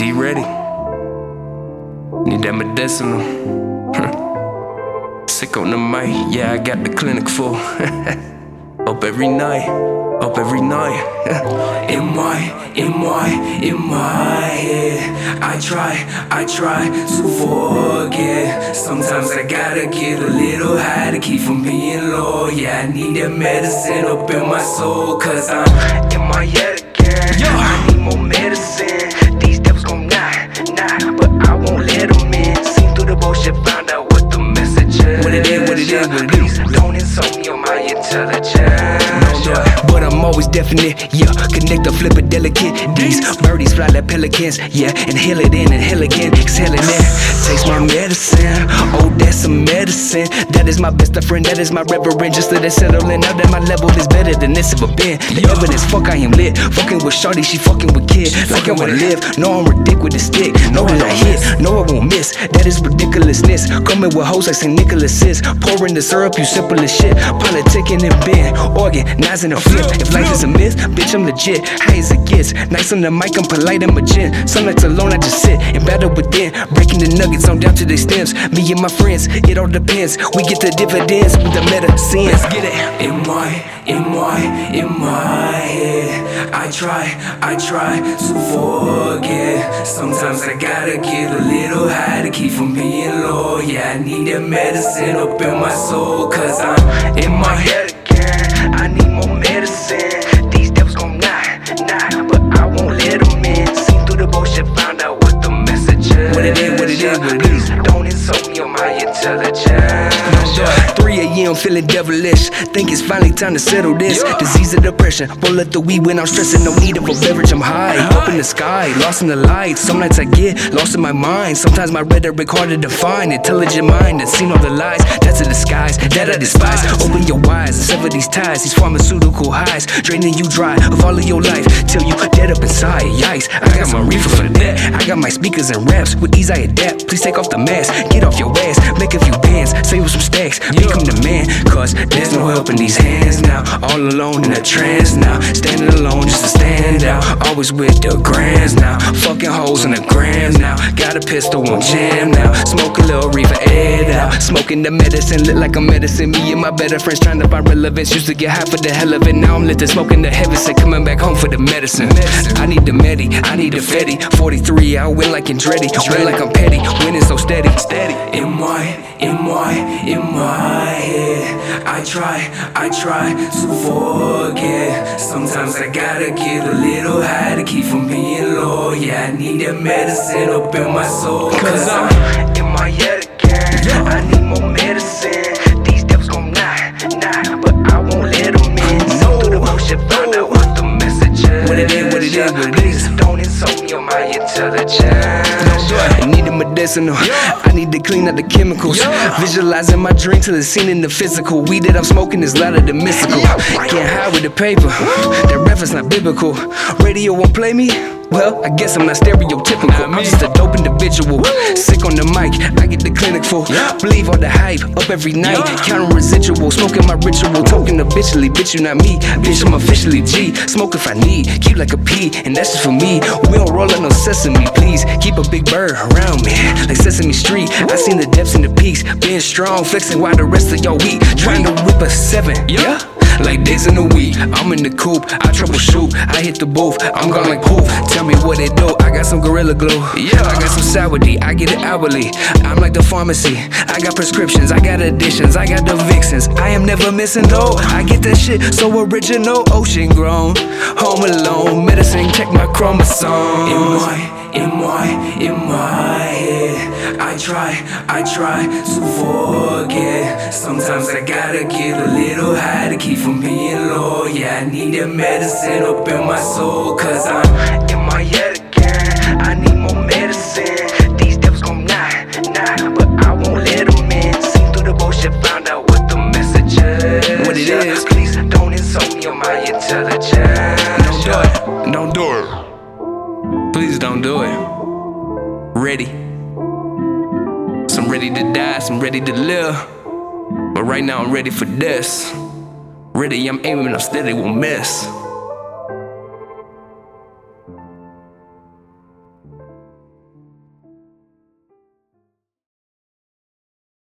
D Reddi. Need that medicinal. Sick on the mic, yeah, I got the clinic full. Up every night, up every night. in my, in my, in my head. I try, I try to forget. Sometimes I gotta get a little high to keep from being low. Yeah, I need that medicine up in my soul. Cause I'm Don't insult me on my intelligence. Always definite, yeah. Connect the flip it delicate. These birdies fly like pelicans, yeah. Inhale it in, inhale again, exhale it in. Takes my medicine, oh, that's some medicine. That is my best friend, that is my reverend. Just let it settle in. Now that my level is better than it's ever been. The evidence, fuck, I am lit. Fucking with Shorty, she fucking with kid. Like I wanna live, no, I'm ridiculous with the stick. Know that I hit, no, I won't miss. That is ridiculousness. Coming with hoes like St. Nicholas is. Pouring the syrup, you simple as shit. Politicking and bend, organizing a flip. If life is a myth, bitch, I'm legit. High as it gets. Nice on the mic, I'm polite, I'm a gent. Some alone, I just sit and battle within. Breaking the nuggets on down to the stems. Me and my friends, it all depends. We get the dividends with the medicine. Let's get it. In my, in my, in my head. I try, I try to forget. Sometimes I gotta get a little high to keep from being low. Yeah, I need that medicine up in my soul. Cause I'm in my head on my intelligence. 3 a.m. feeling devilish. Think it's finally time to settle this. Disease of depression. Roll up the weed when I'm stressing. No need of a beverage. I'm high. Up in the sky. Lost in the lights. Some nights I get lost in my mind. Sometimes my rhetoric hard to define. Intelligent mind that's seen all the lies. That's a disguise that I despise. Open your eyes and sever these ties. These pharmaceutical highs. Draining you dry of all of your life. Dead up inside. Yikes. I got my reefer for that. I got my speakers and raps. With ease I adapt. Please take off the mask. Get off your ass. Make a few bands. Save some stacks. Become the man. Cause there's no help in these hands now. All alone in a trance now. Standing alone just to stand out. Always with the grands now. Fucking holes in the grams now. Got a pistol on jam now. Smoke a little reefer, air out. Smoking the medicine, lit like a medicine. Me and my better friends trying to find relevance. Used to get high for the hell of it. Now I'm lit to smoking the heavy and coming back home for the medicine. I need the medi, I need the fetty. 43, I win like Andretti. Win like I'm petty, winning so steady. Steady. In my, in my, in my head. I try, I try to forget. Sometimes I gotta get a little high to keep from being low. Yeah, I need that medicine up in my soul. Cause I'm in my head again. I need more medicine. Medicinal. I need to clean out the chemicals. Yeah. Visualizing my drink till it's seen in the physical. Weed that I'm smoking is louder than mystical. Can't hide with the paper. That reference not biblical. Radio won't play me. Well, I guess I'm not stereotypical. I'm just a dope individual. Sick on the mic, I get the clinic full. Believe all the hype, up every night. Counting residual, smoking my ritual. Talking habitually, bitch, you not me. Bitch, I'm officially G. Smoke if I need, keep like a P, and that's just for me. We don't roll up no sesame, please. Keep a big bird around me, like Sesame Street. I seen the depths and the peaks, being strong, flexing while the rest of y'all weak. Trying to whip a seven, yeah. Like days in a week, I'm in the coop, I troubleshoot, I hit the booth, I'm gone like poof. Tell me what it do, I got some gorilla glue. Yeah, I got some sour D, I get it hourly. I'm like the pharmacy, I got prescriptions, I got additions, I got the vixens. I am never missing no, I get that shit so original, ocean grown. Home alone, medicine, check my chromosome. In my, my, my. I try, I try to forget. Sometimes I gotta get a little high to keep from being low. Yeah, I need that medicine up in my soul. Cause I'm in my head again. I need more medicine. These devils gon' knock, knock, but I won't let them in. Seen through the bullshit, found out what the message is. What it is. Please don't insult me on my intelligence. Don't do it, don't do it. Please don't do it. Ready. Ready to die, some ready to live. But right now I'm ready for this. Ready, I'm aiming, I'm steady, won't miss.